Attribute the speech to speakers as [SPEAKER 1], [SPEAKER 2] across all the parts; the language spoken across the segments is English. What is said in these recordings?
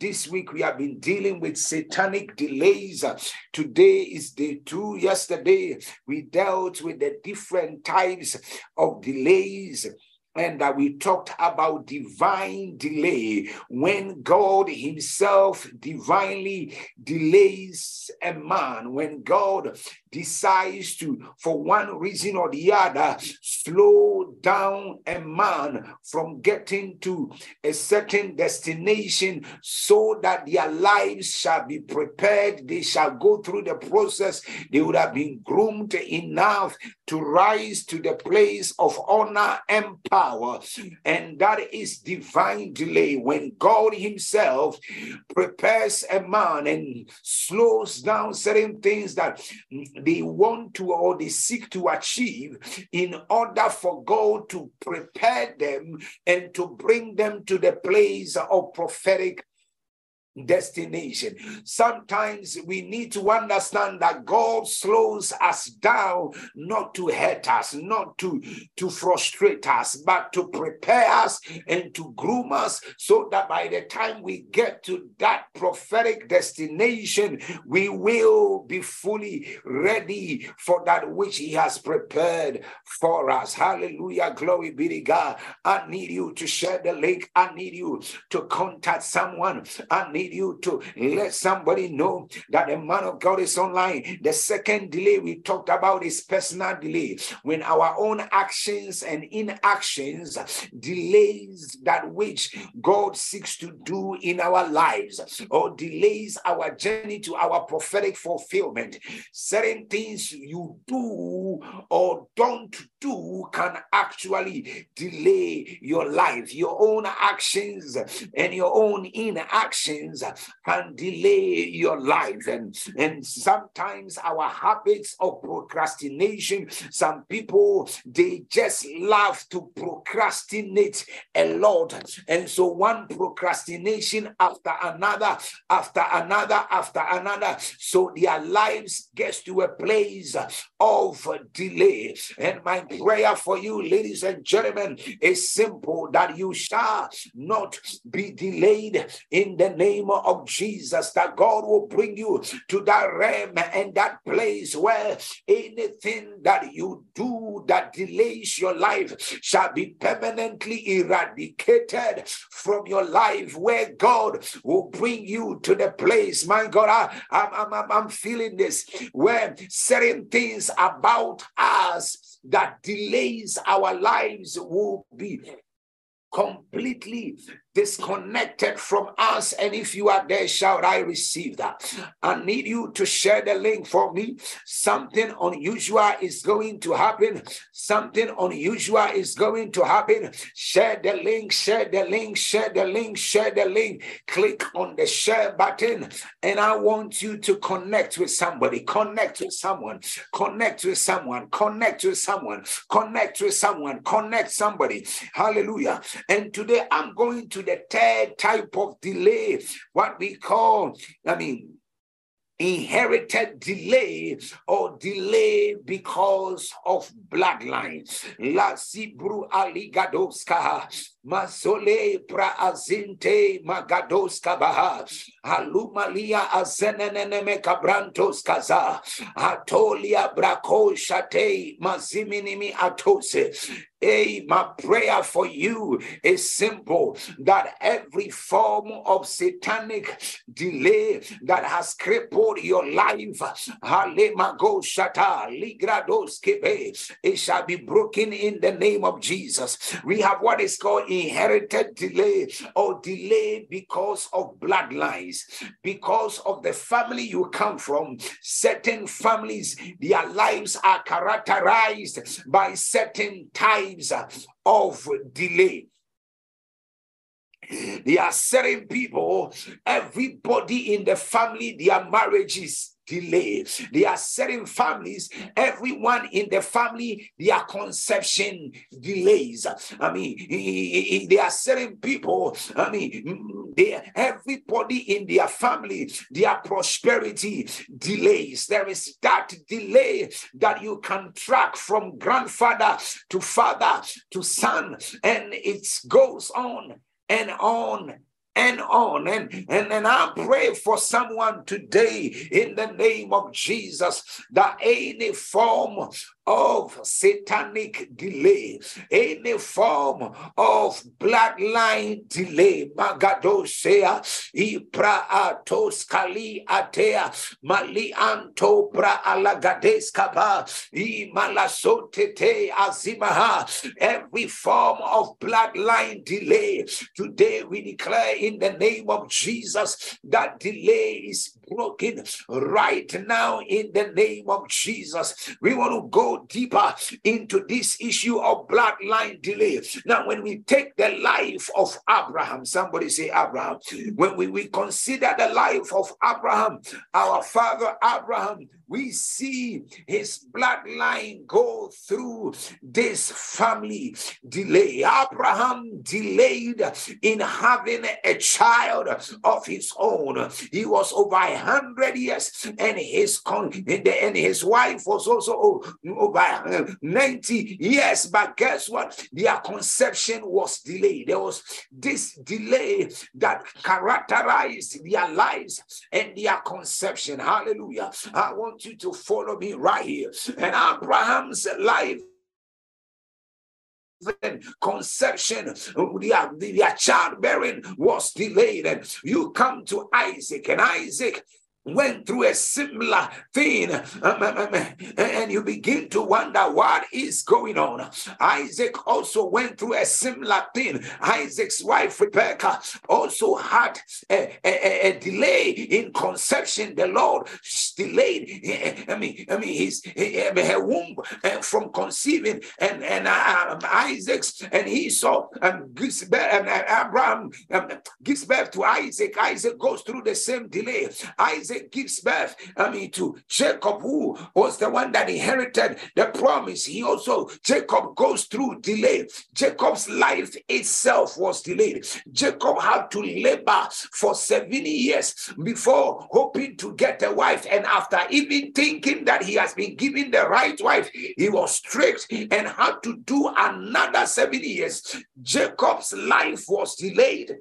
[SPEAKER 1] This week we have been dealing with satanic delays. Today is day two. Yesterday we dealt with the different types of delays and that we talked about divine delay when God Himself divinely delays a man, when God decides to, for one reason or the other, slow down a man from getting to a certain destination so that their lives shall be prepared, they shall go through the process, they would have been groomed enough to rise to the place of honor and power. And that is divine delay. When God Himself prepares a man and slows down certain things that they want to or they seek to achieve in order for God to prepare them and to bring them to the place of prophetic destination. Sometimes we need to understand that God slows us down not to hurt us, not to, to frustrate us, but to prepare us and to groom us so that by the time we get to that prophetic destination, we will be fully ready for that which He has prepared for us. Hallelujah. Glory be to God. I need you to share the link. I need you to contact someone. I need need you to let somebody know that the man of God is online. The second delay we talked about is personal delay. When our own actions and inactions delays that which God seeks to do in our lives or delays our journey to our prophetic fulfillment. Certain things you do or don't do can actually delay your life. Your own actions and your own inactions can delay your life. And, and sometimes our habits of procrastination, some people, they just love to procrastinate a lot. And so one procrastination after another, after another, after another. So their lives gets to a place of delay. And my prayer for you, ladies and gentlemen, is simple that you shall not be delayed in the name of Jesus, that God will bring you to that realm and that place where anything that you do that delays your life shall be permanently eradicated from your life, where God will bring you to the place. My God, I, I'm, I'm, I'm feeling this where certain things about us that delays our lives will be completely disconnected from us. And if you are there, shout, I receive that. I need you to share the link for me. Something unusual is going to happen. Something unusual is going to happen. Share the link, share the link, share the link, share the link. Click on the share button. And I want you to connect with somebody, connect with someone, connect with someone, connect with someone, connect with someone, connect somebody. Hallelujah. And today I'm going to the third type of delay, what we call, I mean, inherited delay or delay because of bloodline. Masole pra azinte magadoska baha alumalia azeneneme kabrantos kaza. Atolia brako shate maziminimi atose. Hey, my prayer for you is simple. That every form of satanic delay that has crippled your life, it shall be broken in the name of Jesus. We have what is called inherited delay or delay because of bloodlines, because of the family you come from. Certain families, their lives are characterized by certain types of delay. There are certain people, everybody in the family, their marriages delay. There are certain families, everyone in the family, their conception delays. I mean, there are certain people, I mean, they, everybody in their family, their prosperity delays. There is that delay that you can track from grandfather to father to son, and it goes on and on and on. And, and, and I pray for someone today in the name of Jesus that any form of satanic delay, any form of bloodline delay, Magadosea, Ibra Atos Kali Atea, Mali Anto Bra Alagadeskaba, Imalasotete Azimaha, every form of bloodline delay. Today we declare in the name of Jesus that delay is broken right now in the name of Jesus. We want to go deeper into this issue of bloodline delay. Now, when we take the life of Abraham, somebody say Abraham, when we, we consider the life of Abraham, our father Abraham, we see his bloodline go through this family delay. Abraham delayed in having a child of his own. He was over a hundred years, and his con and his wife was also over 90 years. But guess what? Their conception was delayed. There was this delay that characterized their lives and their conception. Hallelujah. I want you to follow me right here. And Abraham's life and conception, their, their childbearing was delayed. And you come to Isaac, and Isaac went through a similar thing. Um, um, um, and you begin to wonder what is going on. Isaac also went through a similar thing. Isaac's wife rebecca also had a, a, a delay in conception. The lord delayed i mean i mean his her womb uh, from conceiving. And and uh, isaac's and esau um, gives birth and abraham um, gives birth to isaac. Isaac goes through the same delay. Isaac Isaac gives birth, I mean, to Jacob, who was the one that inherited the promise. He also, Jacob goes through delay. Jacob's life itself was delayed. Jacob had to labor for 70 years before hoping to get a wife. And after even thinking that he has been given the right wife, he was tricked and had to do another 70 years. Jacob's life was delayed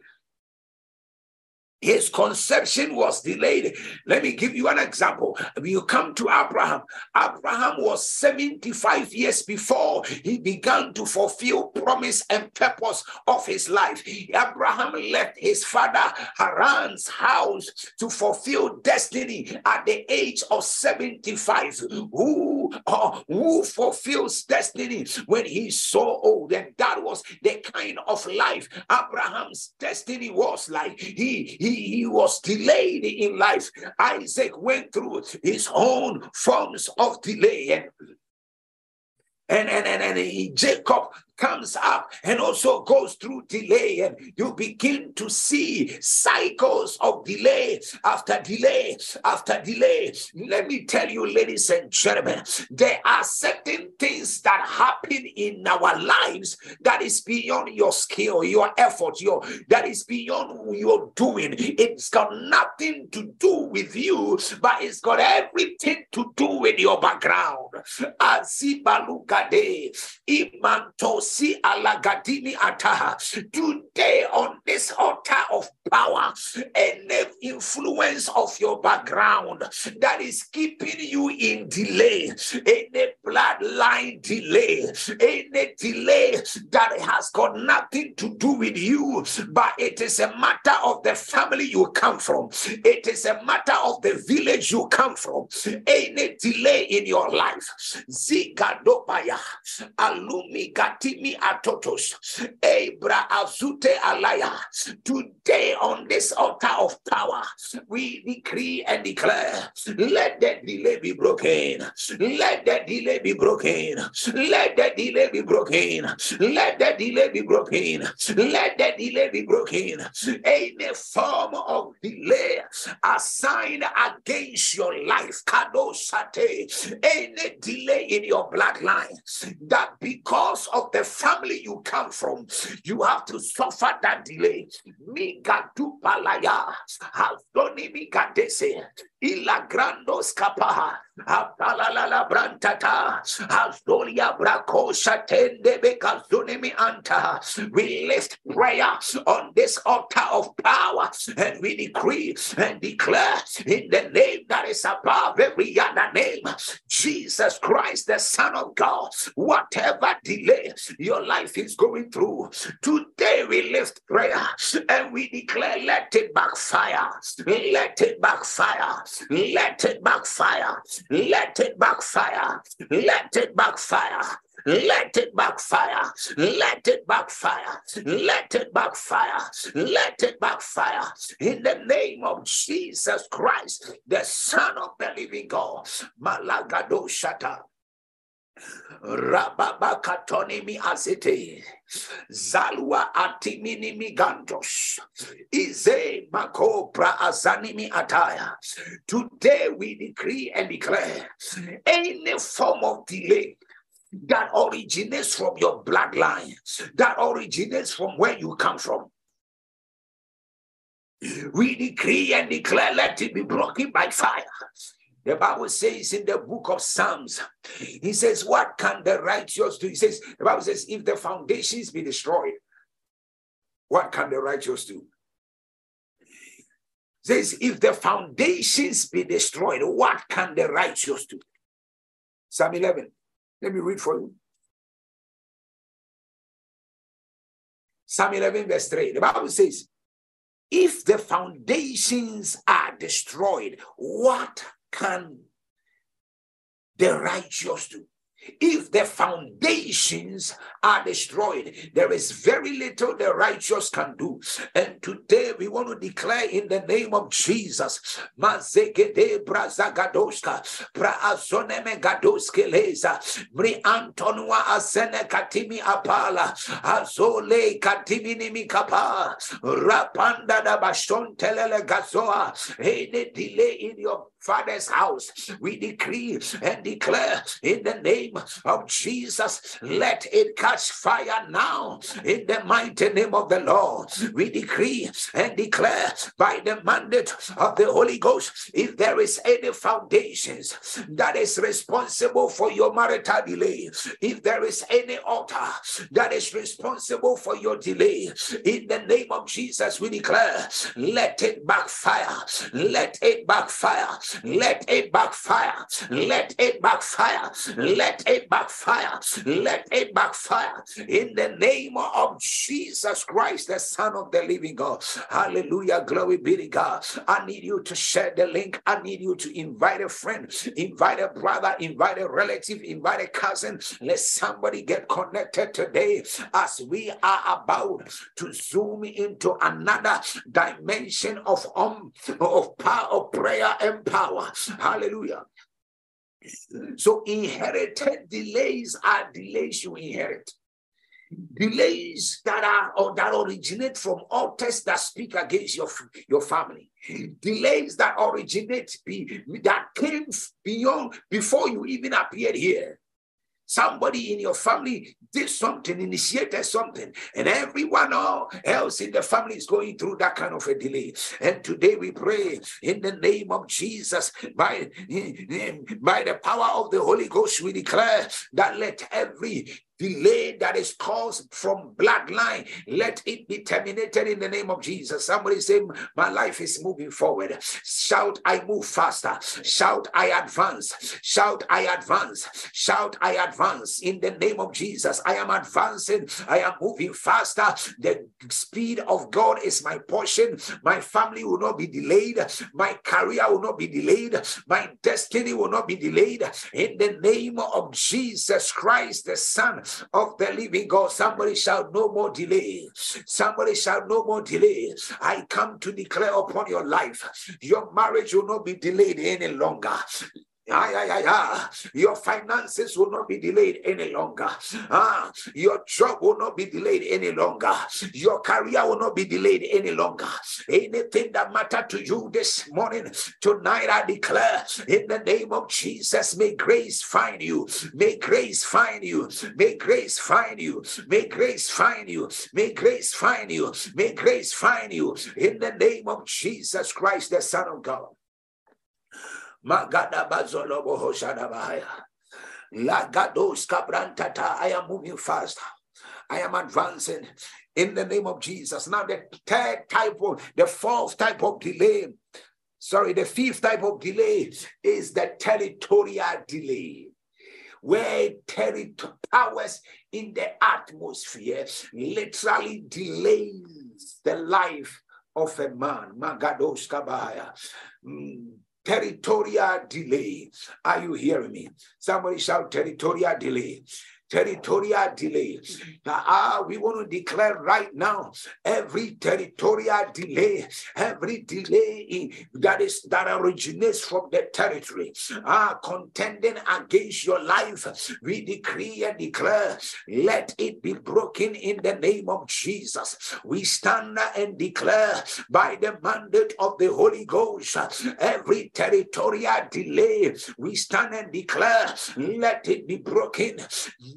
[SPEAKER 1] his conception was delayed. Let me give you an example. You come to Abraham. Abraham was 75 years before he began to fulfill promise and purpose of his life. Abraham left his father Haran's house to fulfill destiny at the age of 75. Who, uh, who fulfills destiny when he's so old? And that was the kind of life Abraham's destiny was like. He, he he, he was delayed in life. Isaac went through his own forms of delay and and, and, and, he, Jacob comes up and also goes through delay, and you begin to see cycles of delay after delay after delay. Let me tell you, ladies and gentlemen, there are certain things that happen in our lives that is beyond your skill, your effort, your that is beyond your doing. It's got nothing to do with you, but it's got everything to do with your background. Azibalugade, imantos see alagadini ataha. Today on this altar of power, any influence of your background that is keeping you in delay, any bloodline delay, any delay that has got nothing to do with you, but it is a matter of the family you come from. It is a matter of the village you come from. Any delay in your life. Zigadobaya. Alumi gatimi atotos. Ebra azute alaya. Today on this altar of power, we decree and declare, let that delay be broken. Let that delay be broken. Let that delay be broken. Let that delay be broken. Let that delay be broken. Any form of delay assigned against your life, kadosate, any delay in your bloodline, that because of the family you come from, you have to suffer that delay. Migadupalaya, Tony Migadese, Ila Grandos Kapaha, Apalalala Brantata, Azolia Brako Shatende Bekazunimi Anta. We lift prayer on this altar of power and we decree and declare in the name that is above every other name, Jesus Christ, the Son of God, whatever delay your life is going through, today we lift prayer and we declare, let it backfire, let it backfire, let it backfire, let it backfire, let it backfire. Let it backfire. Let it backfire. Let it backfire. Let it backfire. In the name of Jesus Christ, the Son of the Living God. Malagado Shata. Rababakatoni mi azete. Zalua atimini mi gantos. Ize mako pra azani mi ataya. Today we decree and declare any form of delay that originates from your bloodline, that originates from where you come from. We decree and declare, let it be broken by fire. The Bible says in the book of Psalms, he says, What can the righteous do? He says, The Bible says, If the foundations be destroyed, what can the righteous do? Says, If the foundations be destroyed, what can the righteous do? Psalm 11. Let me read for you. Psalm 11, verse 3. The Bible says, If the foundations are destroyed, what can the righteous do? If the foundations are destroyed, there is very little the righteous can do. And today we want to declare in the name of Jesus, Father's house, we decree and declare in the name of Jesus, let it catch fire now in the mighty name of the Lord. We decree and declare by the mandate of the Holy Ghost if there is any foundations that is responsible for your marital delay, if there is any altar that is responsible for your delay, in the name of Jesus, we declare, let it backfire, let it backfire let it backfire. Let it backfire. Let it backfire. Let it backfire. In the name of Jesus Christ, the Son of the living God. Hallelujah. Glory be to God. I need you to share the link. I need you to invite a friend, invite a brother, invite a relative, invite a cousin. Let somebody get connected today as we are about to zoom into another dimension of um of power of prayer and power. Hallelujah. So inherited delays are delays you inherit. Delays that are or that originate from altars that speak against your, your family. Delays that originate be, that came beyond before you even appeared here. Somebody in your family did something, initiated something, and everyone else in the family is going through that kind of a delay. And today we pray in the name of Jesus, by, by the power of the Holy Ghost, we declare that let every delay that is caused from bloodline, let it be terminated in the name of Jesus. Somebody say, My life is moving forward. Shout, I move faster. Shout, I advance. Shout, I advance. Shout, I advance in the name of Jesus. I am advancing. I am moving faster. The speed of God is my portion. My family will not be delayed. My career will not be delayed. My destiny will not be delayed. In the name of Jesus Christ, the Son of the living God. Somebody shall no more delay. Somebody shall no more delay. I come to declare upon your life, your marriage will not be delayed any longer Ah, yeah, yeah, yeah. Your finances will not be delayed any longer. Ah, your job will not be delayed any longer. Your career will not be delayed any longer. Anything that matter to you this morning, tonight, I declare in the name of Jesus, may grace find you. May grace find you. May grace find you. May grace find you. May grace find you. May grace find you. In the name of Jesus Christ, the Son of God. I am moving fast. I am advancing in the name of Jesus. Now, the third type of, the fourth type of delay, sorry, the fifth type of delay is the territorial delay where territory powers in the atmosphere literally delays the life of a man. Magados kabaya. Mm territorial delay. Are you hearing me? Somebody shout territorial delay territorial delay. Ah, we want to declare right now every territorial delay, every delay that is that originates from the territory, ah, contending against your life. We decree and declare, let it be broken in the name of Jesus. We stand and declare by the mandate of the Holy Ghost, every territorial delay, we stand and declare, let it be broken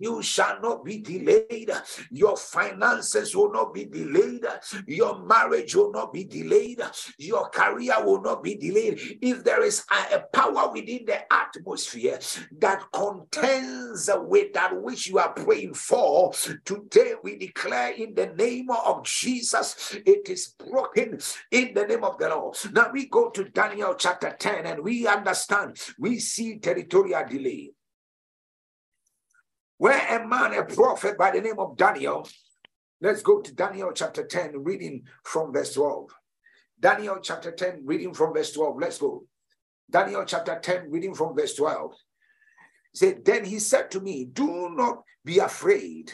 [SPEAKER 1] you shall not be delayed. Your finances will not be delayed. Your marriage will not be delayed. Your career will not be delayed. If there is a, power within the atmosphere that contends with that which you are praying for, today we declare in the name of Jesus, it is broken in the name of the Lord. Now we go to Daniel chapter 10 and we understand, we see territorial delay where a man, a prophet by the name of Daniel, let's go to Daniel chapter 10, reading from verse 12. Daniel chapter 10, reading from verse 12. Let's go. Daniel chapter 10, reading from verse 12. Said, Then he said to me, Do not be afraid.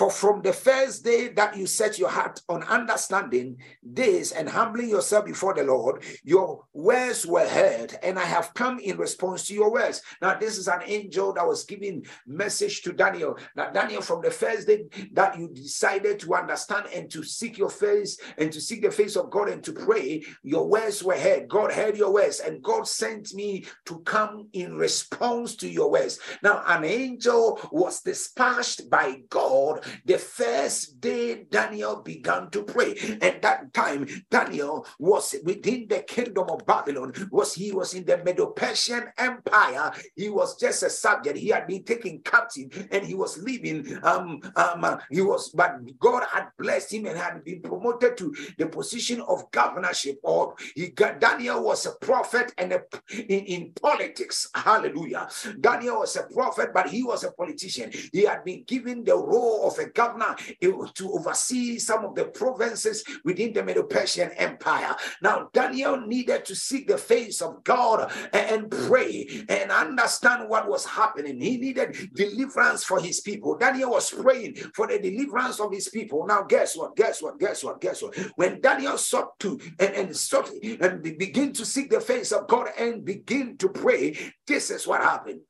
[SPEAKER 1] For from the first day that you set your heart on understanding this and humbling yourself before the Lord, your words were heard, and I have come in response to your words. Now, this is an angel that was giving message to Daniel. Now, Daniel, from the first day that you decided to understand and to seek your face and to seek the face of God and to pray, your words were heard. God heard your words, and God sent me to come in response to your words. Now, an angel was dispatched by God the first day Daniel began to pray. And that time, Daniel was within the kingdom of Babylon, was he was in the Medo-Persian Empire. He was just a subject. He had been taken captive and he was living. Um, um, he was, but God had blessed him and had been promoted to the position of governorship. Or he got Daniel was a prophet and a, in, in politics. Hallelujah. Daniel was a prophet, but he was a politician. He had been given the role of a governor to oversee some of the provinces within the Medo Persian Empire. Now, Daniel needed to seek the face of God and pray and understand what was happening. He needed deliverance for his people. Daniel was praying for the deliverance of his people. Now, guess what? Guess what? Guess what? Guess what? When Daniel sought to and, and sought and begin to seek the face of God and begin to pray, this is what happened.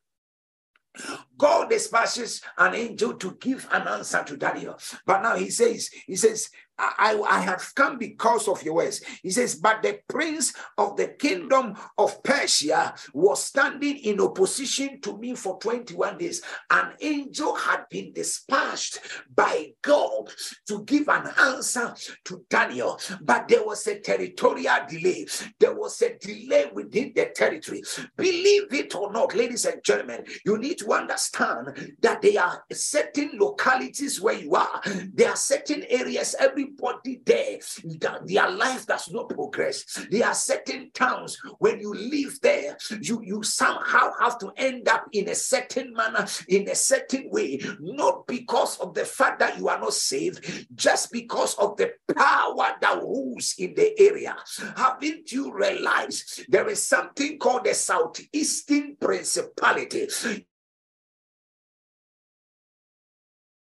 [SPEAKER 1] God dispatches an angel to give an answer to Daniel. But now he says, he says, I, I have come because of your words. He says, but the prince of the kingdom of Persia was standing in opposition to me for 21 days. An angel had been dispatched by God to give an answer to Daniel, but there was a territorial delay. There was a delay within the territory. Believe it or not, ladies and gentlemen, you need to understand that there are certain localities where you are. There are certain areas, every everybody there, that their life does not progress. There are certain towns when you live there, you, you somehow have to end up in a certain manner, in a certain way, not because of the fact that you are not saved, just because of the power that rules in the area. Haven't you realized there is something called the Southeastern Principality?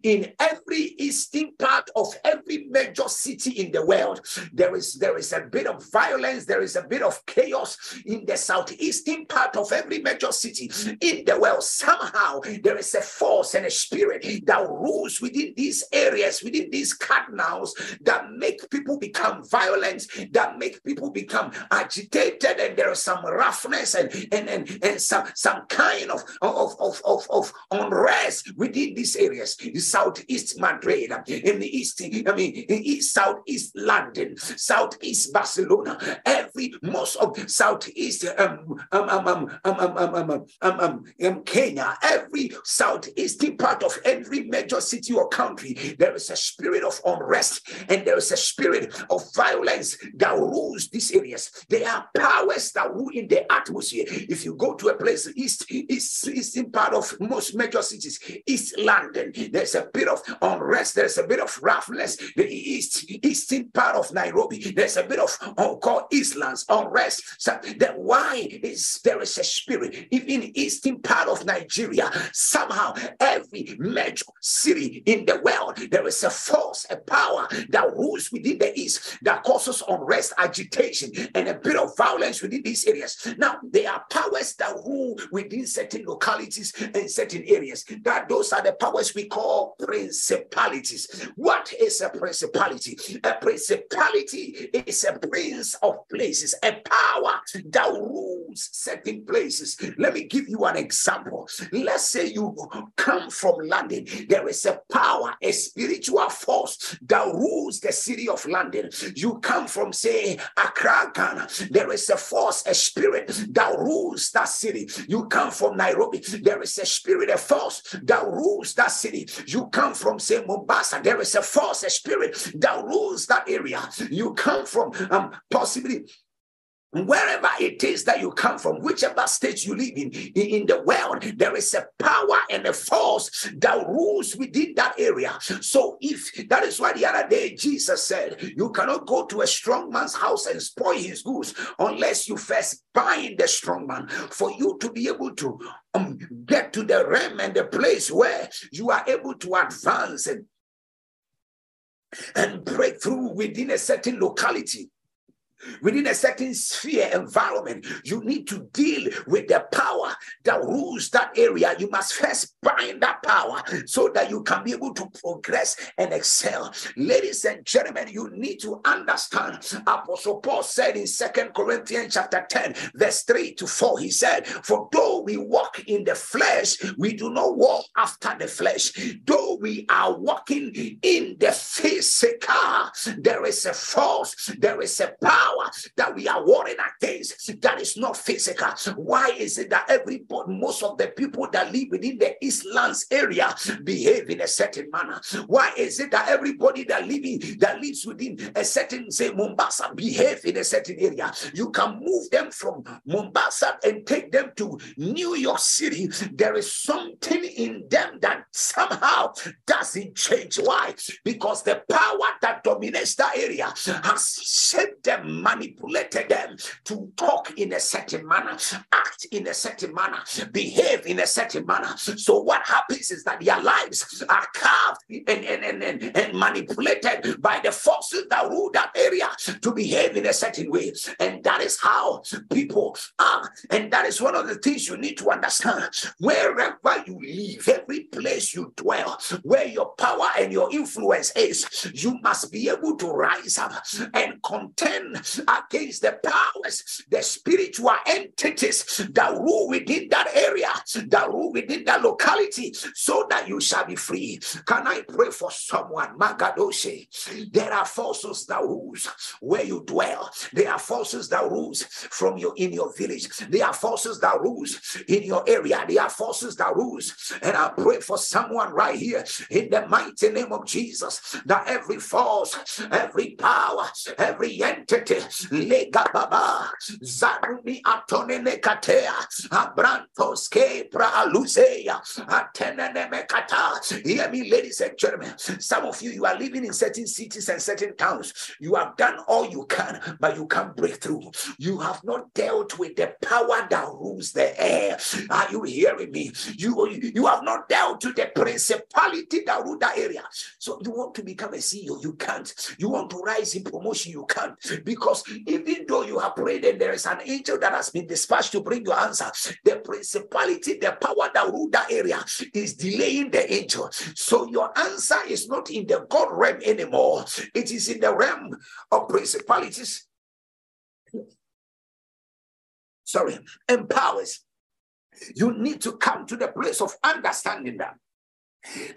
[SPEAKER 1] In every eastern part of every major city in the world. There is there is a bit of violence, there is a bit of chaos in the southeastern part of every major city in the world. Somehow there is a force and a spirit that rules within these areas, within these cardinals that make people become violent, that make people become agitated, and there is some roughness and and and, and some some kind of of, of, of, of unrest within these areas. Southeast Madrid, in the east, I mean, east, southeast London, southeast Barcelona, every most of southeast um, um, um, um, um, um, um, um, um, um, um, Kenya, every southeastern part of every major city or country, there is a spirit of unrest and there is a spirit of violence that rules these areas. There are powers that rule in the atmosphere. If you go to a place east, east, eastern part of most major cities, East London, there's a bit of unrest, there's a bit of roughness. The east, eastern part of Nairobi, there's a bit of called Eastlands unrest. So that why is there is a spirit even eastern part of Nigeria? Somehow, every major city in the world, there is a force, a power that rules within the east that causes unrest, agitation, and a bit of violence within these areas. Now, there are powers that rule within certain localities and certain areas. That those are the powers we call principalities. What is a principality? A principality is a prince of places, a power that rules certain places. Let me give you an example. Let's say you come from London, there is a power, a spiritual force that rules the city of London. You come from, say, Accra, Ghana, there is a force, a spirit that rules that city. You come from Nairobi, there is a spirit, a force that rules that city. You come from, say, Mombasa, there is a a spirit that rules that area. You come from um, possibly wherever it is that you come from, whichever state you live in, in the world, there is a power and a force that rules within that area. So, if that is why the other day Jesus said, You cannot go to a strong man's house and spoil his goods unless you first bind the strong man for you to be able to um, get to the realm and the place where you are able to advance and and break through within a certain locality within a certain sphere environment, you need to deal with the power that rules that area. You must first bind that power so that you can be able to progress and excel. Ladies and gentlemen, you need to understand. Apostle Paul said in Second Corinthians chapter 10, verse 3 to 4, he said, For though we walk in the flesh, we do not walk after the flesh. Though we are walking in the physical, there is a force, there is a power power that we are warring against that is not physical. Why is it that everybody, most of the people that live within the Eastlands area behave in a certain manner? Why is it that everybody that living that lives within a certain say Mombasa behave in a certain area? You can move them from Mombasa and take them to New York City. There is something in them that somehow doesn't change. Why? Because the power that dominates that area has shaped them manipulated them to talk in a certain manner, act in a certain manner, behave in a certain manner. So what happens is that their lives are carved and, and, and, and, and manipulated by the forces that rule that area to behave in a certain way. And that is how people are. And that is one of the things you need to understand. Wherever you live, every place you dwell, where your power and your influence is, you must be able to rise up and contend against the powers, the spiritual entities that rule within that area, that rule within that locality, so that you shall be free. Can I pray for someone? Magadoshe. There are forces that rules where you dwell. There are forces that rules from your in your village. There are forces that rules in your area. There are forces that rules. And I pray for someone right here in the mighty name of Jesus that every force, every power, every entity entity lega baba zanumi atonene katea. Abrantos ke praaluseya atenene mekata hear me ladies and gentlemen. Some of you you are living in certain cities and certain towns. You have done all you can but you can't break through. You have not dealt with the power that rules the air. Are you hearing me? You you have not dealt with the principality that rules that area. So you want to become a ceo you can't. You want to rise in promotion you can't. Because even though you have prayed and there is an angel that has been dispatched to bring your answer, the principality, the power that rule that area is delaying the angel. So your answer is not in the God realm anymore, it is in the realm of principalities. Sorry, and powers. You need to come to the place of understanding that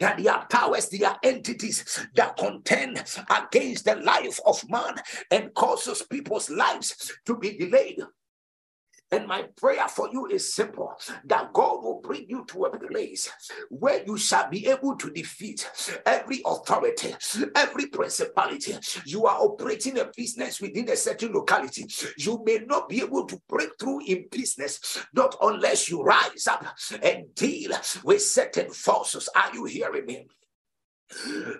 [SPEAKER 1] that they are powers, they are entities that contend against the life of man and causes people's lives to be delayed. And my prayer for you is simple that God will bring you to a place where you shall be able to defeat every authority, every principality. You are operating a business within a certain locality. You may not be able to break through in business, not unless you rise up and deal with certain forces. Are you hearing me?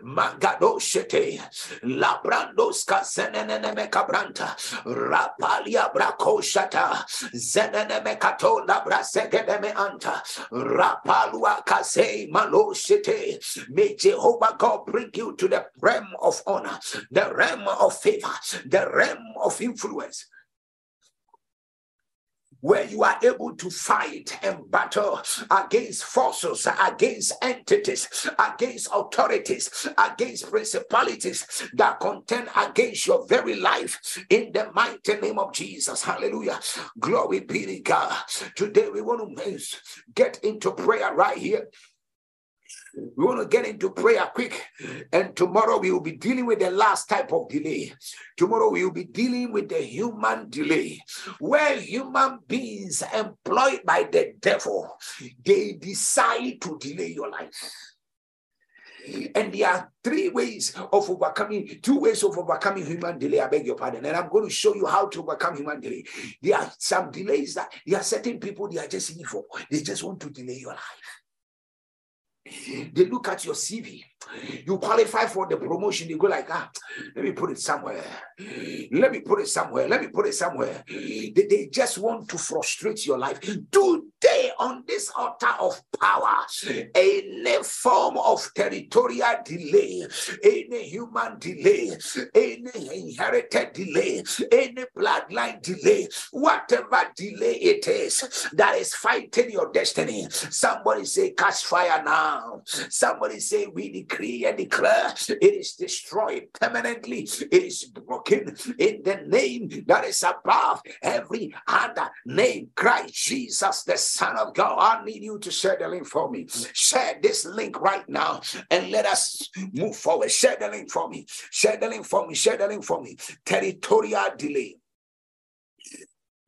[SPEAKER 1] Magado shete labrandos kasenene mekabranta rapalia brako shata zenene mekato labra segedeme anta rapalua kase malo shete may Jehovah God bring you to the realm of honor the realm of favor the realm of influence where you are able to fight and battle against forces, against entities, against authorities, against principalities that contend against your very life in the mighty name of Jesus. Hallelujah. Glory be to God. Today we want to get into prayer right here we want to get into prayer quick. And tomorrow we will be dealing with the last type of delay. Tomorrow we will be dealing with the human delay, where human beings employed by the devil, they decide to delay your life. And there are three ways of overcoming, two ways of overcoming human delay. I beg your pardon. And I'm going to show you how to overcome human delay. There are some delays that there are certain people they are just evil. They just want to delay your life. They look at your CV. You qualify for the promotion. You go like, ah, let me put it somewhere. Let me put it somewhere. Let me put it somewhere. They, they just want to frustrate your life. Today, on this altar of power, any form of territorial delay, any human delay, any inherited delay, any bloodline delay, whatever delay it is that is fighting your destiny. Somebody say, catch fire now. Somebody say, we decree and declare it is destroyed permanently. It is broken in the name that is above every other name. Christ Jesus, the Son of God. I need you to share the link for me. Share this link right now and let us move forward. Share the link for me. Share the link for me. Share the link for me. Territorial delay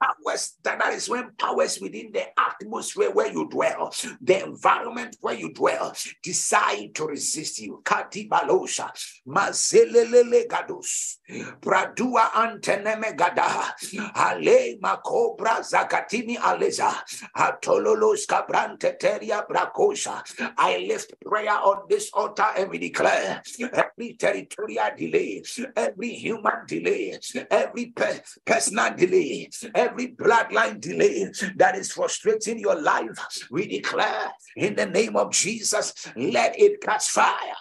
[SPEAKER 1] powers that, that is when powers within the atmosphere where you dwell, the environment where you dwell, decide to resist you. Katibalosha, mazelelele gados, pradua anteneme gada, ale makobra zakatimi aleza, atololos kabrante teria brakosha. I lift prayer on this altar and we declare every territorial delay, every human delay, every pe- personal delay, every every bloodline delay that is frustrating your life, we declare in the name of Jesus, let it catch fire.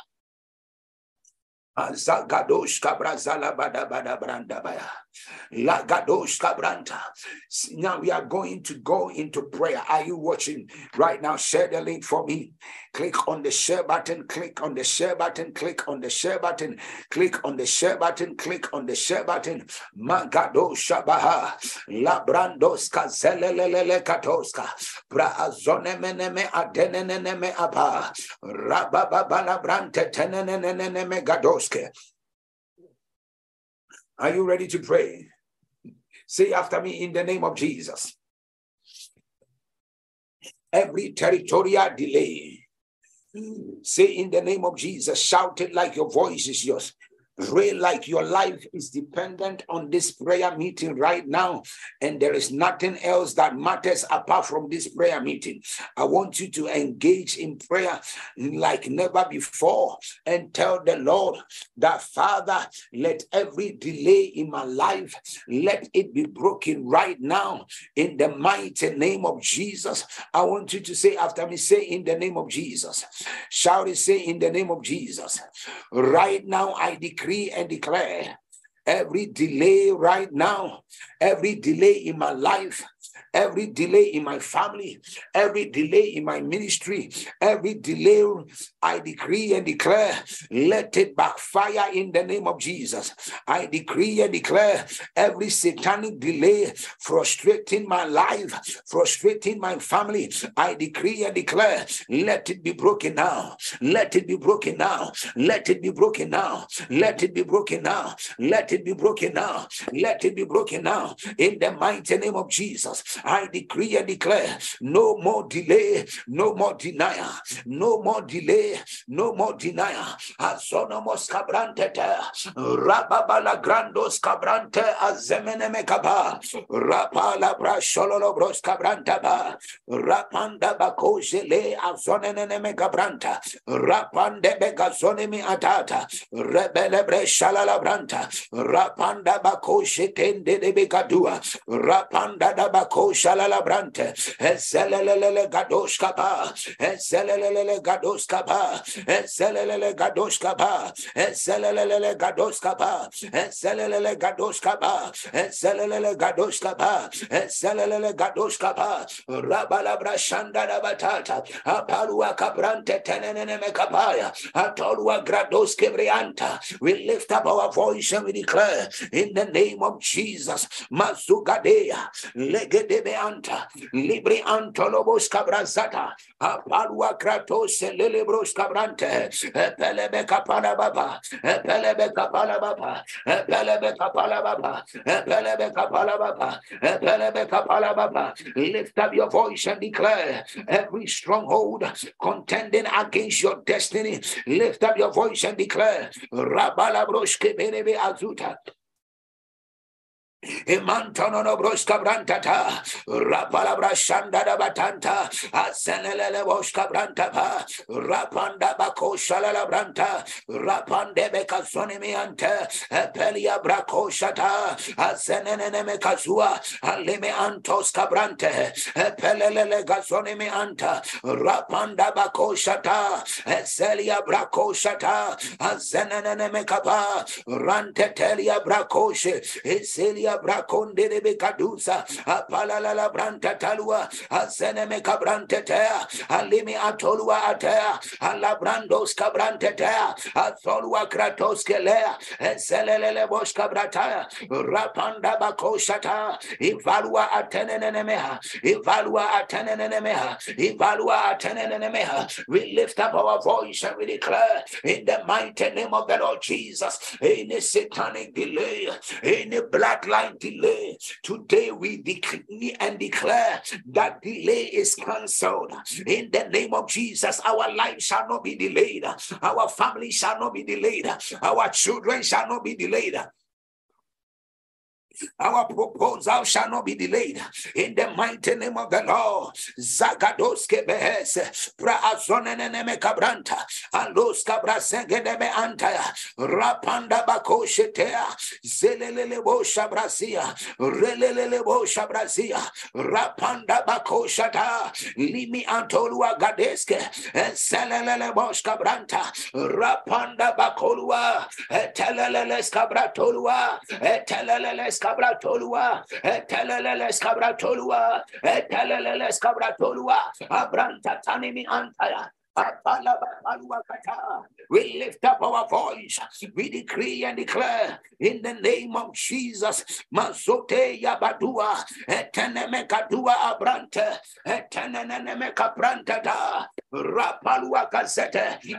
[SPEAKER 1] Bada bada. Lagadosh kabranta. Now we are going to go into prayer. Are you watching right now? Share the link for me. Click on the share button, click on the share button, click on the share button, click on the share button, click on the share button. Magado shabaha. Labrandos kazelelele katoska. Brazone meneme adeneneme aba. Rabababala brante teneneneme gados. Are you ready to pray? Say after me in the name of Jesus. Every territorial delay, say in the name of Jesus, shout it like your voice is yours. Pray like your life is dependent on this prayer meeting right now, and there is nothing else that matters apart from this prayer meeting. I want you to engage in prayer like never before and tell the Lord that, Father, let every delay in my life, let it be broken right now in the mighty name of Jesus. I want you to say after me, say in the name of Jesus. Shout it, say in the name of Jesus. Right now, I decree and declare every delay right now, every delay in my life, every delay in my family, every delay in my ministry, every delay, I decree and declare, let it backfire in the name of Jesus. I decree and declare every satanic delay frustrating my life, frustrating my family. I decree and declare, let it be broken now. Let it be broken now. Let it be broken now. Let it be broken now. Let it be broken now. Let it be broken now. In the mighty name of Jesus. I decree and declare no more delay, no more denial, no more delay, no more denial. Asonomos cabrante, rababala grandos cabrante, azemene mekaba, rapala brashololo bros cabranta ba, rapanda bako jele azonene megabranta, rapande begazone mi atata, rebele breshala branta, rapanda bako jetende de begadua, rapanda da bako shalala brante ezelelele gadosh kapa ezelelele gadosh kapa ezelelele gadosh kapa ezelelele gadosh kapa ezelelele gadosh kapa ezelelele gadosh kapa ezelelele gadosh kapa rabala brashanda na batata apalua kabrante tenene mekapaya. Atolua grados we lift up our voice and we declare in the name of Jesus mazugadea legede lebe anta libri antolobos cabrazata apalua kratos lelebros cabrante pelebe kapala baba pelebe kapala baba pelebe kapala baba pelebe kapala baba pelebe kapala baba. Lift up your voice and declare every stronghold contending against your destiny. Lift up your voice and declare rabala broshke benebe azuta Imantono no broska brantata, rapalabra shanda da batanta, asenelele boska brantapa, rapanda bako shalala branta, rapande beka sonimiante, epelia brako shata, asenene mekazua, alime antos cabrante, epelele gasonimi anta, rapanda bako shata, eselia brako shata, asenene mekapa, rantetelia brakoshe, eselia Lia braconde de becadusa, apala la branta talua, aseneme cabrante tea, alimi atolua atea, alabrandos cabrante tea, atolua kratos kelea, eselele bosh cabrata, rapanda bakoshata, ivalua atenenemeha, ivalua atenenemeha, ivalua atenenemeha. We lift up our voice and we declare in the mighty name of the Lord Jesus, any satanic delay, any bloodline delay. Today we decree and declare that delay is cancelled. In the name of Jesus, our life shall not be delayed. Our family shall not be delayed. Our children shall not be delayed. Our proposal shall not be delayed. In the mighty name of the Lord. Zagadoske behes. Praazoneneme cabranta. Alos cabrasengedeme antaya. Rapanda bakoshetea. Zelelele bo shabrasia. Relelele bo shabrasia. Rapanda bakoshata. Limi antolua gadeske. Selelele bo cabranta. Rapanda bakolua. Telelele scabratolua. Telelele etelele eh, escabratolua, eh, abranta tanimi antaya, we lift up our voice. We decree and declare in the name of Jesus. Masote eh, kadua abrante.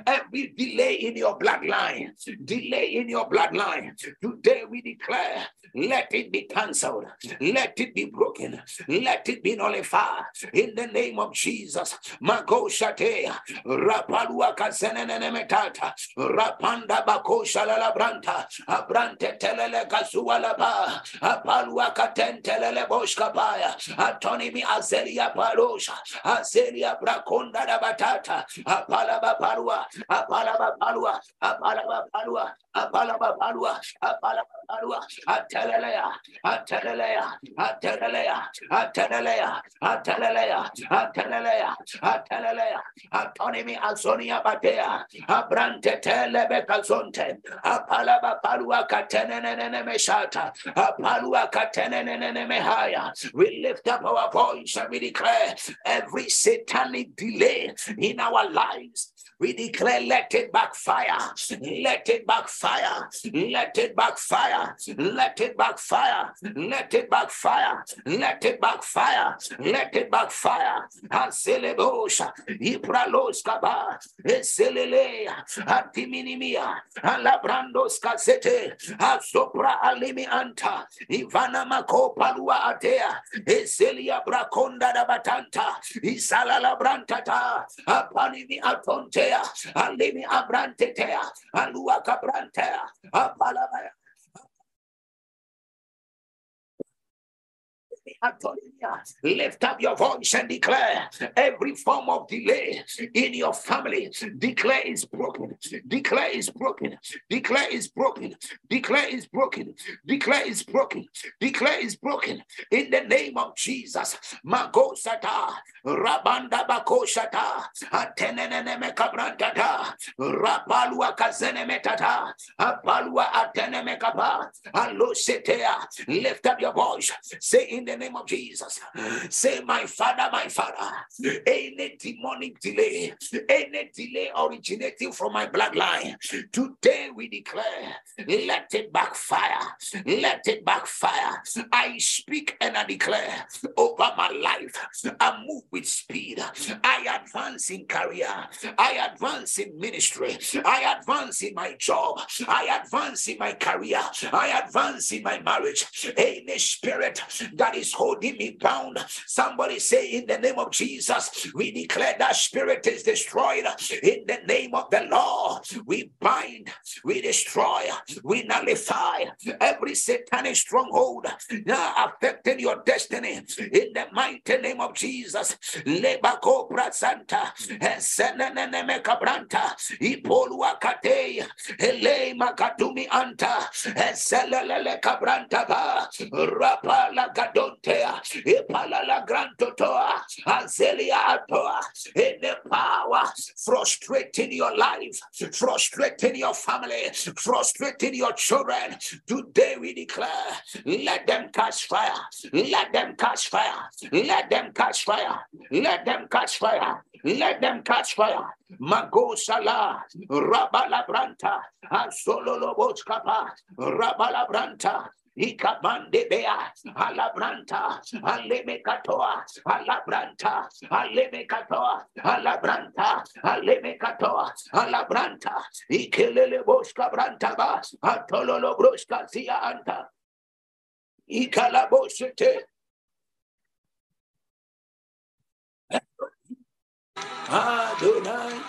[SPEAKER 1] Every delay in your bloodline. Delay in your bloodline. Today we declare. Let it be cancelled. Let it be broken. Let it be nullified. In the name of Jesus. Magoshate. Rapalua Kasenenemetata, Rapanda Bakosha La Branta, Abrante Telele Casualaba, Apalua Catentelele Boschapaya, Antonimi Azelia Palosha, Azelia Braconda da Batata, Apalaba Palua, Apalaba Palua, Apalaba Palua, Apalaba Palua, Apalaba Palua, Atelelea, Atelelea, Atelelea, Atelelea, Atelelea, Atelelea, Atelelea, Antonimi Azonia Batea, Abrante Telebe Calzonte, Apalaba Palua Catenene Meshata, Apalua Catenene Mehaya. We lift up our voice and we declare every satanic delay in our lives we declare, let it backfire. Let it backfire. Let it backfire. Let it backfire. Let it backfire. Let it backfire. Let it backfire. Anselebosha. Ipralos kaba. Eselelea. Antiminimia. Alabrandos kasete. Asopra alimi anta. Ivana mako palua atea. Eselia brakonda da batanta. Isala la brantata. Apanimi alimi abrantetea, alua cabrantea, apalabaya. Lift up your voice and declare every form of delay in your family. Declare is broken. Declare is broken. Declare is broken. Declare is broken. Declare is broken. Declare is broken. In the name of Jesus. Magosata. Rabanda bakoshata. Atenene mekabrantata. Rapalua kazene metata. Apalua atene mekapa. Alosetea. Lift up your voice. Say in the name of Jesus. Say, My Father, my Father, any demonic delay, any delay originating from my bloodline, today we declare, let it backfire, let it backfire. I speak and I declare over my life, I move with speed, I advance in career, I advance in ministry, I advance in my job, I advance in my career, I advance in my marriage. Any spirit that is holding me bound. Somebody say, In the name of Jesus, we declare that spirit is destroyed. In the name of the Lord, we bind, we destroy, we nullify every satanic stronghold now affecting your destiny. In the mighty name of Jesus, Lebako Prasanta, Senene Cabranta, Ipolua Kate, Ele Makatumi Anta, Selele Cabranta, Rapa Gadontea, Ipalala Grantotoa, Azelia Atoa, in the power frustrating your life, frustrating your family, frustrating your children. Today we declare, let them catch fire, let them catch fire, let them catch fire, let them catch fire, let them catch fire. Mago Sala, Rabala Branta, Asololo Boskapa, Rabala Branta, Ikabande bea, alabranta, alemekatoa, alabranta, alemekatoa, alabranta, alemekatoa, alabranta, ikelele boska branta ba, atololo broska zia anta, ikalabosete. Adonai,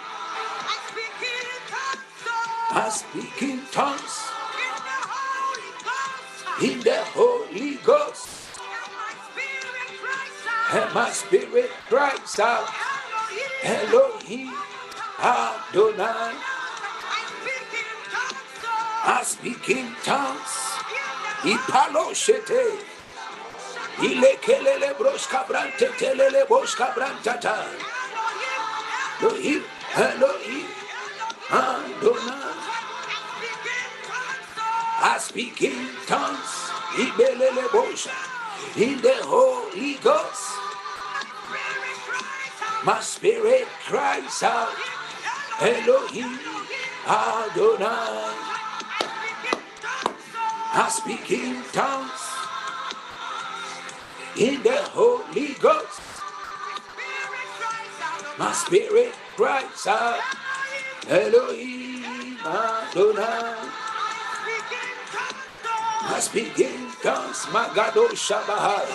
[SPEAKER 1] I speak in tongues. in the Holy Ghost. And my spirit cries out, Elohim Adonai. I speak in tongues. Ipaloshete. Ilekelele broska brante telele broska brantata. Elohim, Elohim, Adonai. I speak in tongues in the Holy Ghost. My spirit cries out, Elohim Adonai. I speak in tongues in the Holy Ghost. My spirit cries out, Elohim Adonai. I speak in tongues, Magado Shabahai.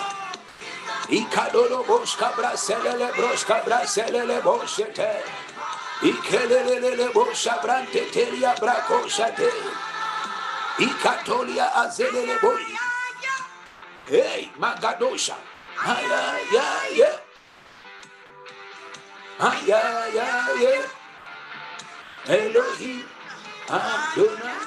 [SPEAKER 1] Ikadolo Boshka Braselele Broshka Braselele Boshete. Ikelelele bosha brante telia brako shate. Ikatolia azelele boy. Hey, Magadosha. Aya, ya, ya. Aya, ya, ya. Elohim. Adonai.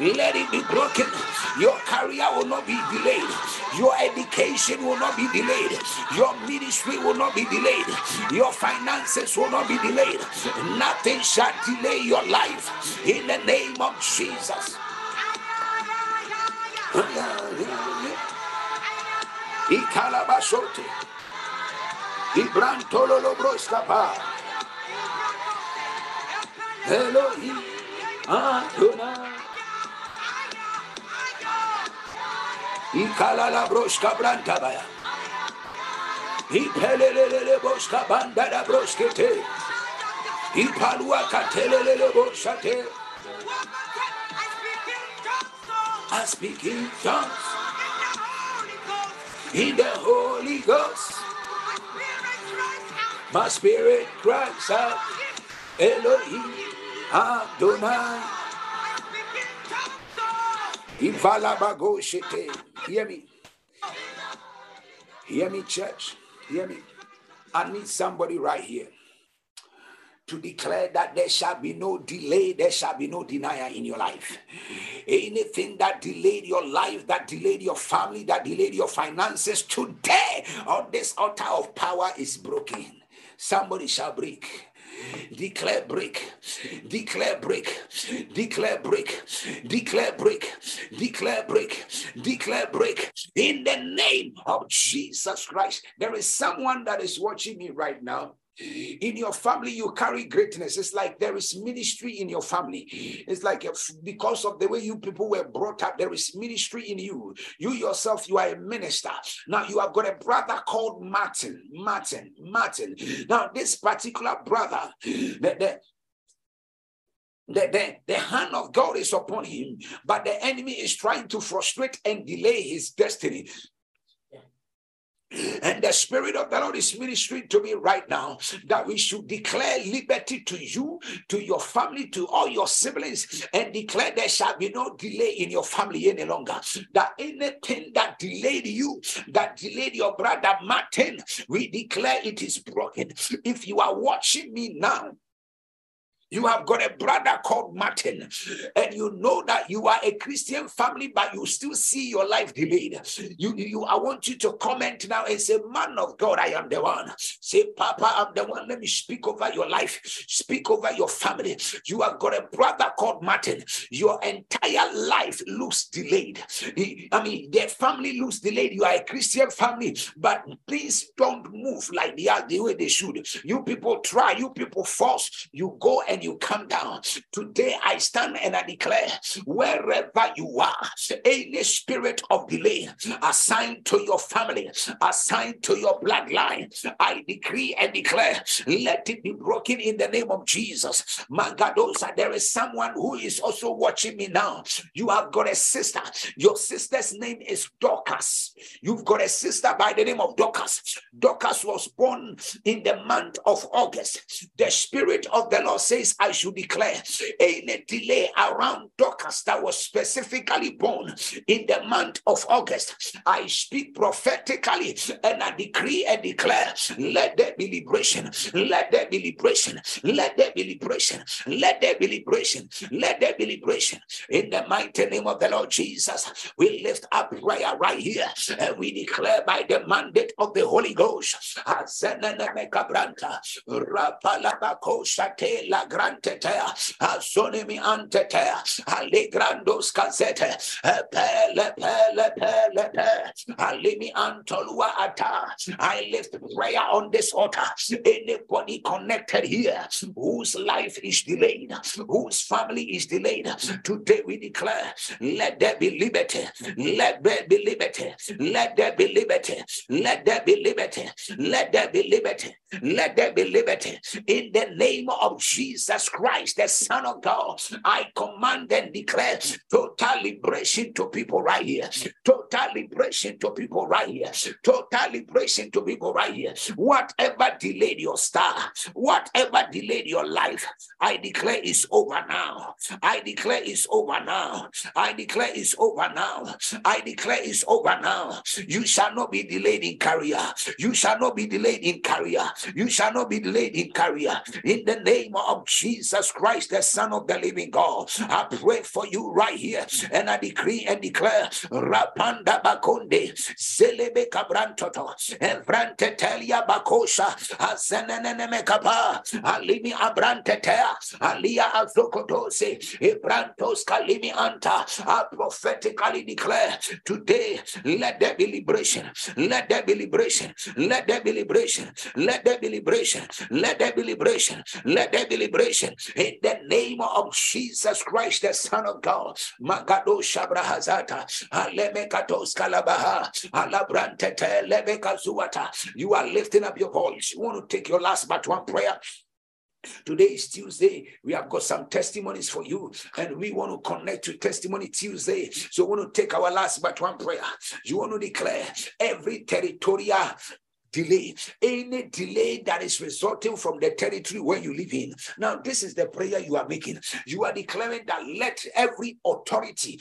[SPEAKER 1] let it be broken. Your career will not be delayed. Your education will not be delayed. Your ministry will not be delayed. Your finances will not be delayed. Nothing shall delay your life in the name of Jesus. Ikalabashote. Ibrantolo broskapa. Elohim. Ikalala broshka branta baya. Ipelelele broshka banda da broskete. Ipalua katelelele broshate. I speak in tongues. In the Holy Ghost. My spirit cries out. Elohim Adonai. Hear me. Hear me, church. Hear me. I need somebody right here to declare that there shall be no delay, there shall be no denier in your life. Anything that delayed your life, that delayed your family, that delayed your finances, today on this altar of power is broken. Somebody shall break. Declare break, declare break, declare break, declare break, declare break, declare break. In the name of Jesus Christ. There is someone that is watching me right now in your family you carry greatness. It's like there is ministry in your family. It's like because of the way you people were brought up there is ministry in you. You yourself you are a minister. Now you have got a brother called martin. Martin. Martin. Now this particular brother the, the, the, the, the hand of God is upon him, but the enemy is trying to frustrate and delay his destiny. And the Spirit of the Lord is ministering to me right now that we should declare liberty to you, to your family, to all your siblings, and declare there shall be no delay in your family any longer. That anything that delayed you, that delayed your brother Martin, we declare it is broken. If you are watching me now, you have got a brother called Martin, and you know that you are a Christian family, but you still see your life delayed. You, you, I want you to comment now and say, Man of God, I am the one. Say, Papa, I'm the one. Let me speak over your life, speak over your family. You have got a brother called Martin. Your entire life looks delayed. I mean, their family looks delayed. You are a Christian family, but please don't move like they are the way they should. You people try, you people force, you go and you come down. Today I stand and I declare wherever you are, any spirit of delay assigned to your family, assigned to your bloodline, I decree and declare, let it be broken in the name of Jesus. Magadosa, oh, there is someone who is also watching me now. You have got a sister. Your sister's name is Dorcas. You've got a sister by the name of Dorcas. Dorcas was born in the month of August. The Spirit of the Lord says, I should declare any delay around Dorcas that was specifically born in the month of August. I speak prophetically and I decree and declare, let there be liberation, let there be liberation, let there be liberation, let there be liberation, let there be liberation. In the mighty name of the Lord Jesus, we lift up prayer right here and we declare by the mandate of the Holy Ghost. Grantetea, asonemi ah, ah, antetea, alegrandos ah, casete, eh, pele, pele, pele, pele, alimi antolua ata. I lift prayer on this altar. Anybody connected here whose life is delayed, whose family is delayed, today we declare, let there be liberty, let there be liberty, let there be liberty, let there be liberty, let there be liberty, let there be liberty. In the name of Jesus Christ, the Son of God, I command and declare total liberation to people right here, total liberation to people right here, total liberation to people right here. Whatever delayed your star, whatever delayed your life, I declare is over now. I declare is over now. I declare is over now. I declare is over now. You shall not be delayed in career. You shall not be delayed in career. You shall not be delayed in career. In the name of Jesus Christ, the Son of the Living God, I pray for you right here, and I decree and declare, Rapanda Zelebe Cabrantoto, Bakosha, Alimi Alia Azokotose, Ebrantos Kalimi Anta. I prophetically declare today, let there be liberation, let there be liberation, let there be liberation, let there be liberation, let there be liberation, let there be liberation in the name of Jesus Christ, the Son of God. Magado Shabrahazata, Alemekatos Kalabaha, Alabrantete, Lebekazuata. You are lifting up your voice. You want to take your last but one prayer. Today is Tuesday. We have got some testimonies for you, and we want to connect to Testimony Tuesday. So, we want to take our last but one prayer. You want to declare every territorial delay, any delay that is resulting from the territory where you live in. Now, this is the prayer you are making. You are declaring that let every authority,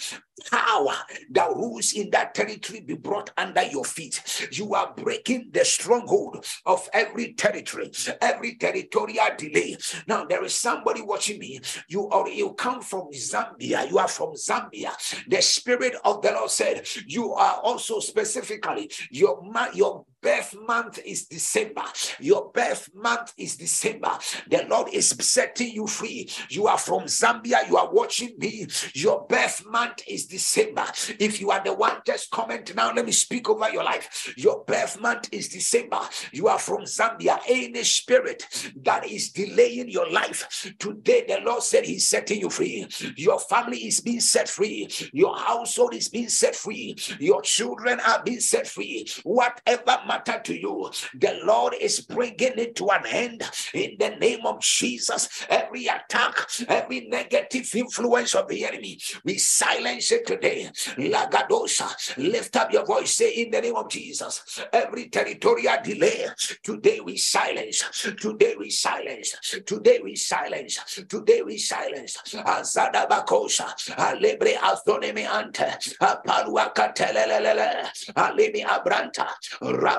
[SPEAKER 1] power that rules in that territory be brought under your feet. You are breaking the stronghold of every territory, every territorial delay. Now, there is somebody watching me. You are you come from Zambia. You are from Zambia. The spirit of the Lord said, You are also specifically your your birth month is December. Your birth month is December. The Lord is setting you free. You are from Zambia. You are watching me. Your birth month is December. If you are the one, just comment now. Let me speak over your life. Your birth month is December. You are from Zambia. Any spirit that is delaying your life, today the Lord said He's setting you free. Your family is being set free. Your household is being set free. Your children are being set free. Whatever matter to you, the Lord is bringing it to an end in the name of Jesus. Every attack, every negative influence of the enemy, we silence it today. Lagadosa, lift up your voice, say in the name of Jesus. Every territorial delay, today we silence, today we silence, today we silence, today we silence. Azada bakosha, alebre azoneme ante, apalua katelelele, alimi abranta,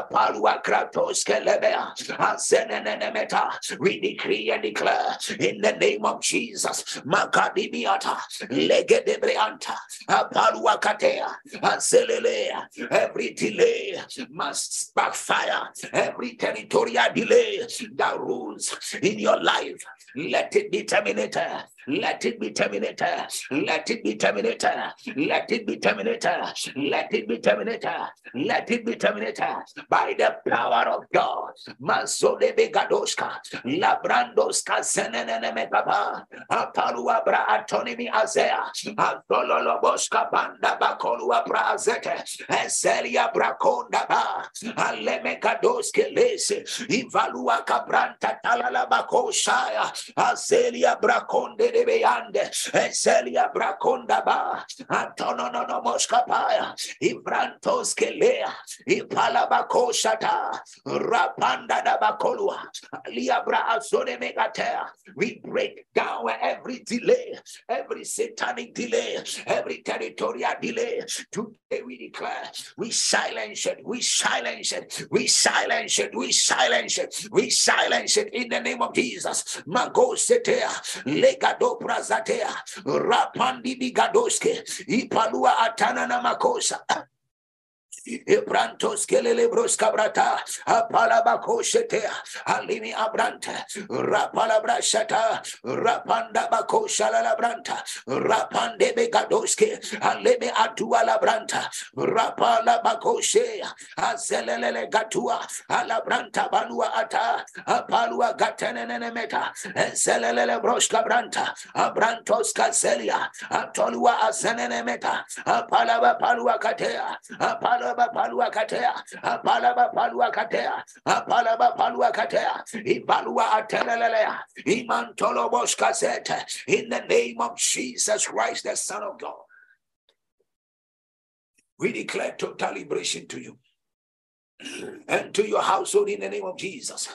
[SPEAKER 1] rapalua kratos kelebea, azenenemeta. We decree and declare in the name of Jesus, makadimiata, legedebreanta, apalua katea, azelelea. Every delay must backfire. Every territorial delay that rules in your life, let it be terminated. Let it be terminated. Let it be terminated. Let it be terminated. Let it be terminated. Let it be terminated by the power of God. Masole begadoska, labrandoska zenene megaba, apalua bra antonimi azea, atololoboska banda bakolua bra azete, eselia brakonda ba, alemegadoske lese, ivalua kabranta talala bakoshaya, azelia brakonde de beyande, eselia brakonda ba, antonono no moskapaya, ibrantos kelea, ipalabakoshata, rapanda da bakolua, liabra azone megatea. We break down every delay, every satanic delay, every territorial delay. Today we declare, we silence it, we silence it, we silence it, we silence it, we silence it in the name of Jesus. Magosetea, legado prazatea, rapandi bigadoske, ipalua atana na makosa. Ebrantos kelele broska brata. Apalaba koshetea. Alimi abranta. Rapala brashata. Rapanda bako shalala branta. Rapande begadoske. Aleme atua la branta. Rapala bakoshea. Azelele gatua. Alabranta banua ata. Apalua gatenene meta. Zelele broska branta. Abrantos kazelia. Antolua azenene meta. Apalaba palua katea. Apalaba Apalaba palua katea, apalaba palua katea, apalaba palua katea, ibalua atelelelea, imantolo boskazete, in the name of Jesus Christ, the Son of God. We declare total liberation to you and to your household in the name of Jesus.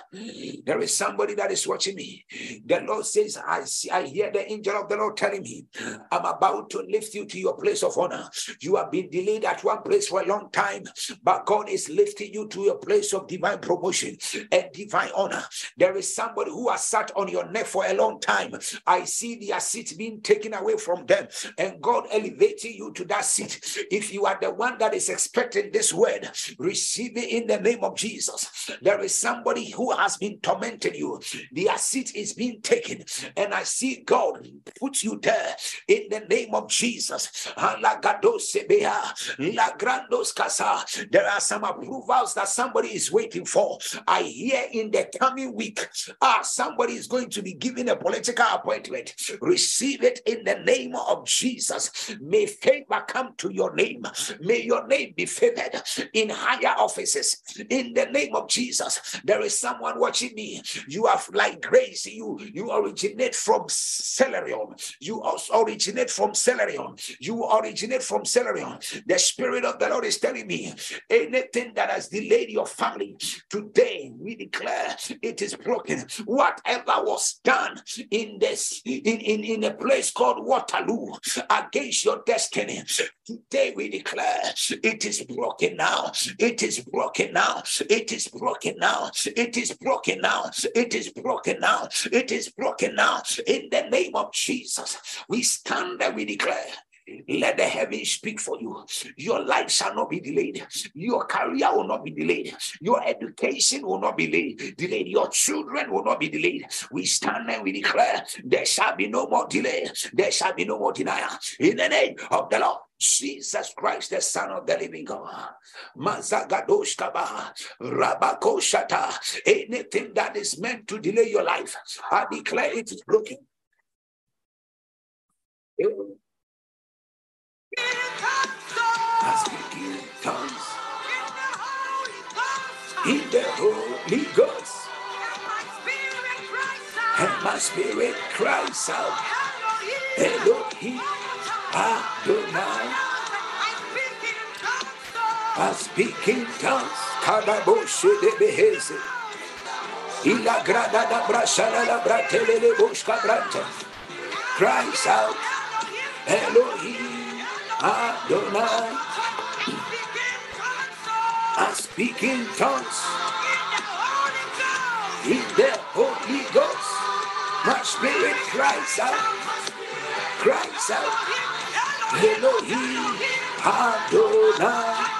[SPEAKER 1] There is somebody that is watching me. The Lord says, I see, I hear the angel of the Lord telling me, I'm about to lift you to your place of honor. You have been delayed at one place for a long time, but God is lifting you to your place of divine promotion and divine honor. There is somebody who has sat on your neck for a long time. I see their seat being taken away from them, and God elevating you to that seat. If you are the one that is expecting this word, receive it in the name of Jesus. There is somebody who has been tormenting you. Their seat is being taken, and I see God put you there in the name of Jesus. There are some approvals that somebody is waiting for. I hear in the coming week, ah, somebody is going to be given a political appointment. Receive it in the name of Jesus. May favor come to your name. May your name be favored in higher offices in the name of Jesus. There is someone watching me. You have like grace. You you originate from Sierra Leone. You also originate from Sierra Leone. You originate from Sierra Leone. The Spirit of the Lord is telling me anything that has delayed your family today, we declare it is broken. Whatever was done in this in, in, in a place called Waterloo against your destiny, today we declare it is broken now. It is broken broken now. It is broken now. It is broken now. It is broken now. It is broken now. In the name of Jesus, we stand and we declare. Let the heavens speak for you. Your life shall not be delayed. Your career will not be delayed. Your education will not be delayed. Your children will not be delayed. We stand and we declare there shall be no more delay. There shall be no more denial. In the name of the Lord. Jesus Christ, the Son of the Living God. Mazagadoshkaba, Rabakoshata. Anything that is meant to delay your life, I declare it is broken. I speak in tongues. In the Holy Ghost. And my spirit cries out. Elohim. Adonai. I speak in tongues. Kadaboshe de beheze. Ila grada da brashala la bratele le boshka brante. Cries out. Elohim Adonai. I speak in tongues. In the Holy Ghost. My spirit cries out. Cries out. Elohim Adonai.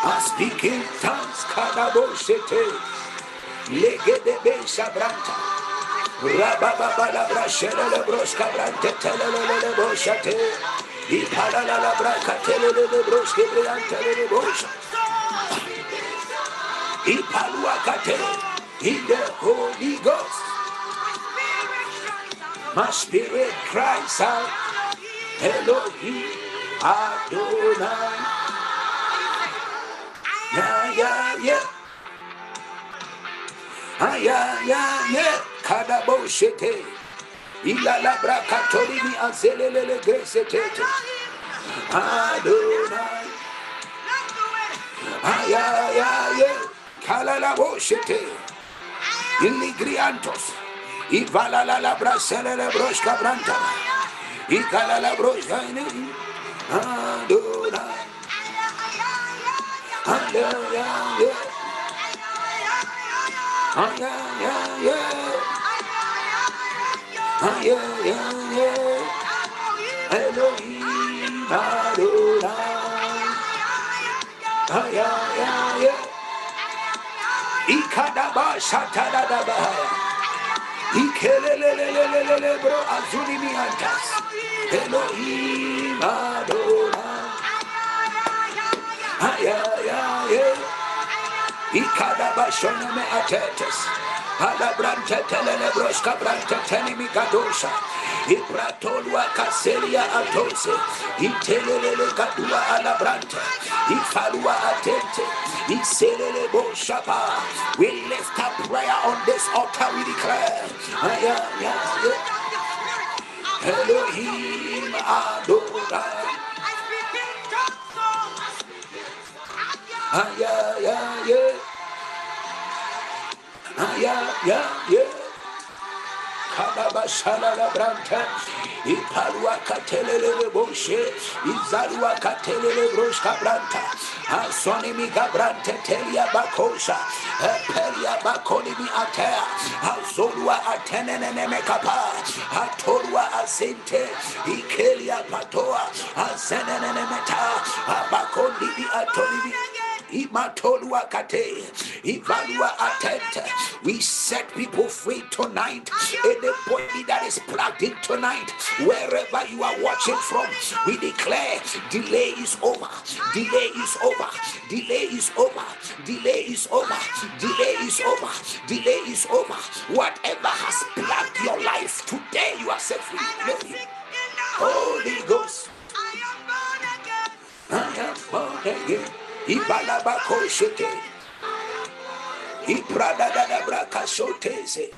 [SPEAKER 1] I speak in tongues, Kadaboshete, Legedebe Shabranta, in the Holy Ghost. My spirit cries out. Elohim Adonai. Yeah, yeah, yeah. Ah, yeah, yeah, yeah. Kadabo shete. Ila la braka mi azelele gresete. Adonai. Ah, yeah, yeah, yeah. Kalala boshete. Iligriantos. Ivala la la brasele le broshka branta. Ikalala broshani Adonai Hallelujah Ah yeah yeah Ikadaba shatadaba. Ikelelelelelele bro azuni miantas. Elohim Adonai. Aya, ya, ya. Ikadaba shoname atetes. Alabrante telelebros cabrante tenimi gadosha. Ibratolua caselia atose. Itelele gadua alabrante. Ifalua atente. Iselele boshapa. We lift up prayer on this altar. We declare. Elohim Adonai. Aya, ya, ya. Yeah, yeah, yeah. Kadabashala la branta, Ipalua katelele boshe, Izalua katelele broshka branta, Asonimi gabrante telia bakosha, Pelia bakonimi atea, Azolua atenene mekapa, Atolua asente, Ikelia patoa, Azenene meta, Abakondi atolibi. Imatolua kate, Ivalua atente. We set people free tonight. Anybody that is plugged in tonight, wherever you are watching from, we declare delay is over. Delay is over. Delay is over. Delay is over. Delay is over. Delay is over. Whatever has plugged your life today, you are set free. Holy Ghost. I am born again. I am born again. Ibalabako shete. Iprada da da braka shotese.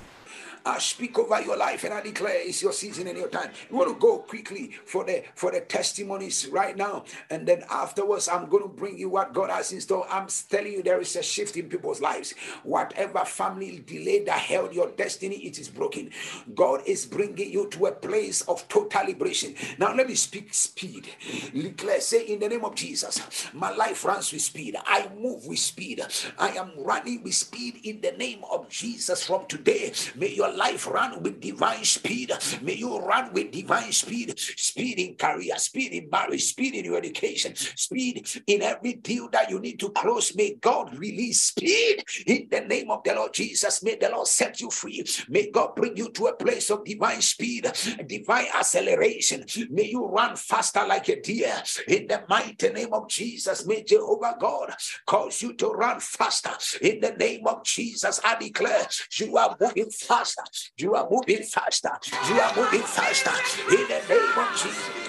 [SPEAKER 1] I speak over your life and I declare it's your season and your time. You want to go quickly for the for the testimonies right now, and then afterwards, I'm going to bring you what God has in store. I'm telling you, there is a shift in people's lives. Whatever family delay that held your destiny, it is broken. God is bringing you to a place of total liberation. Now, let me speak speed. Declare, say in the name of Jesus, my life runs with speed. I move with speed. I am running with speed in the name of Jesus from today. May life run with divine speed. May you run with divine speed. Speed in career, speed in marriage, speed in your education, speed in every deal that you need to close. May God release speed in the name of the Lord Jesus. May the Lord set you free. May God bring you to a place of divine speed, divine acceleration. May you run faster like a deer in the mighty name of Jesus. May Jehovah God cause you to run faster in the name of Jesus. I declare you are moving faster faster. You are moving faster. You are moving faster. In the name of Jesus.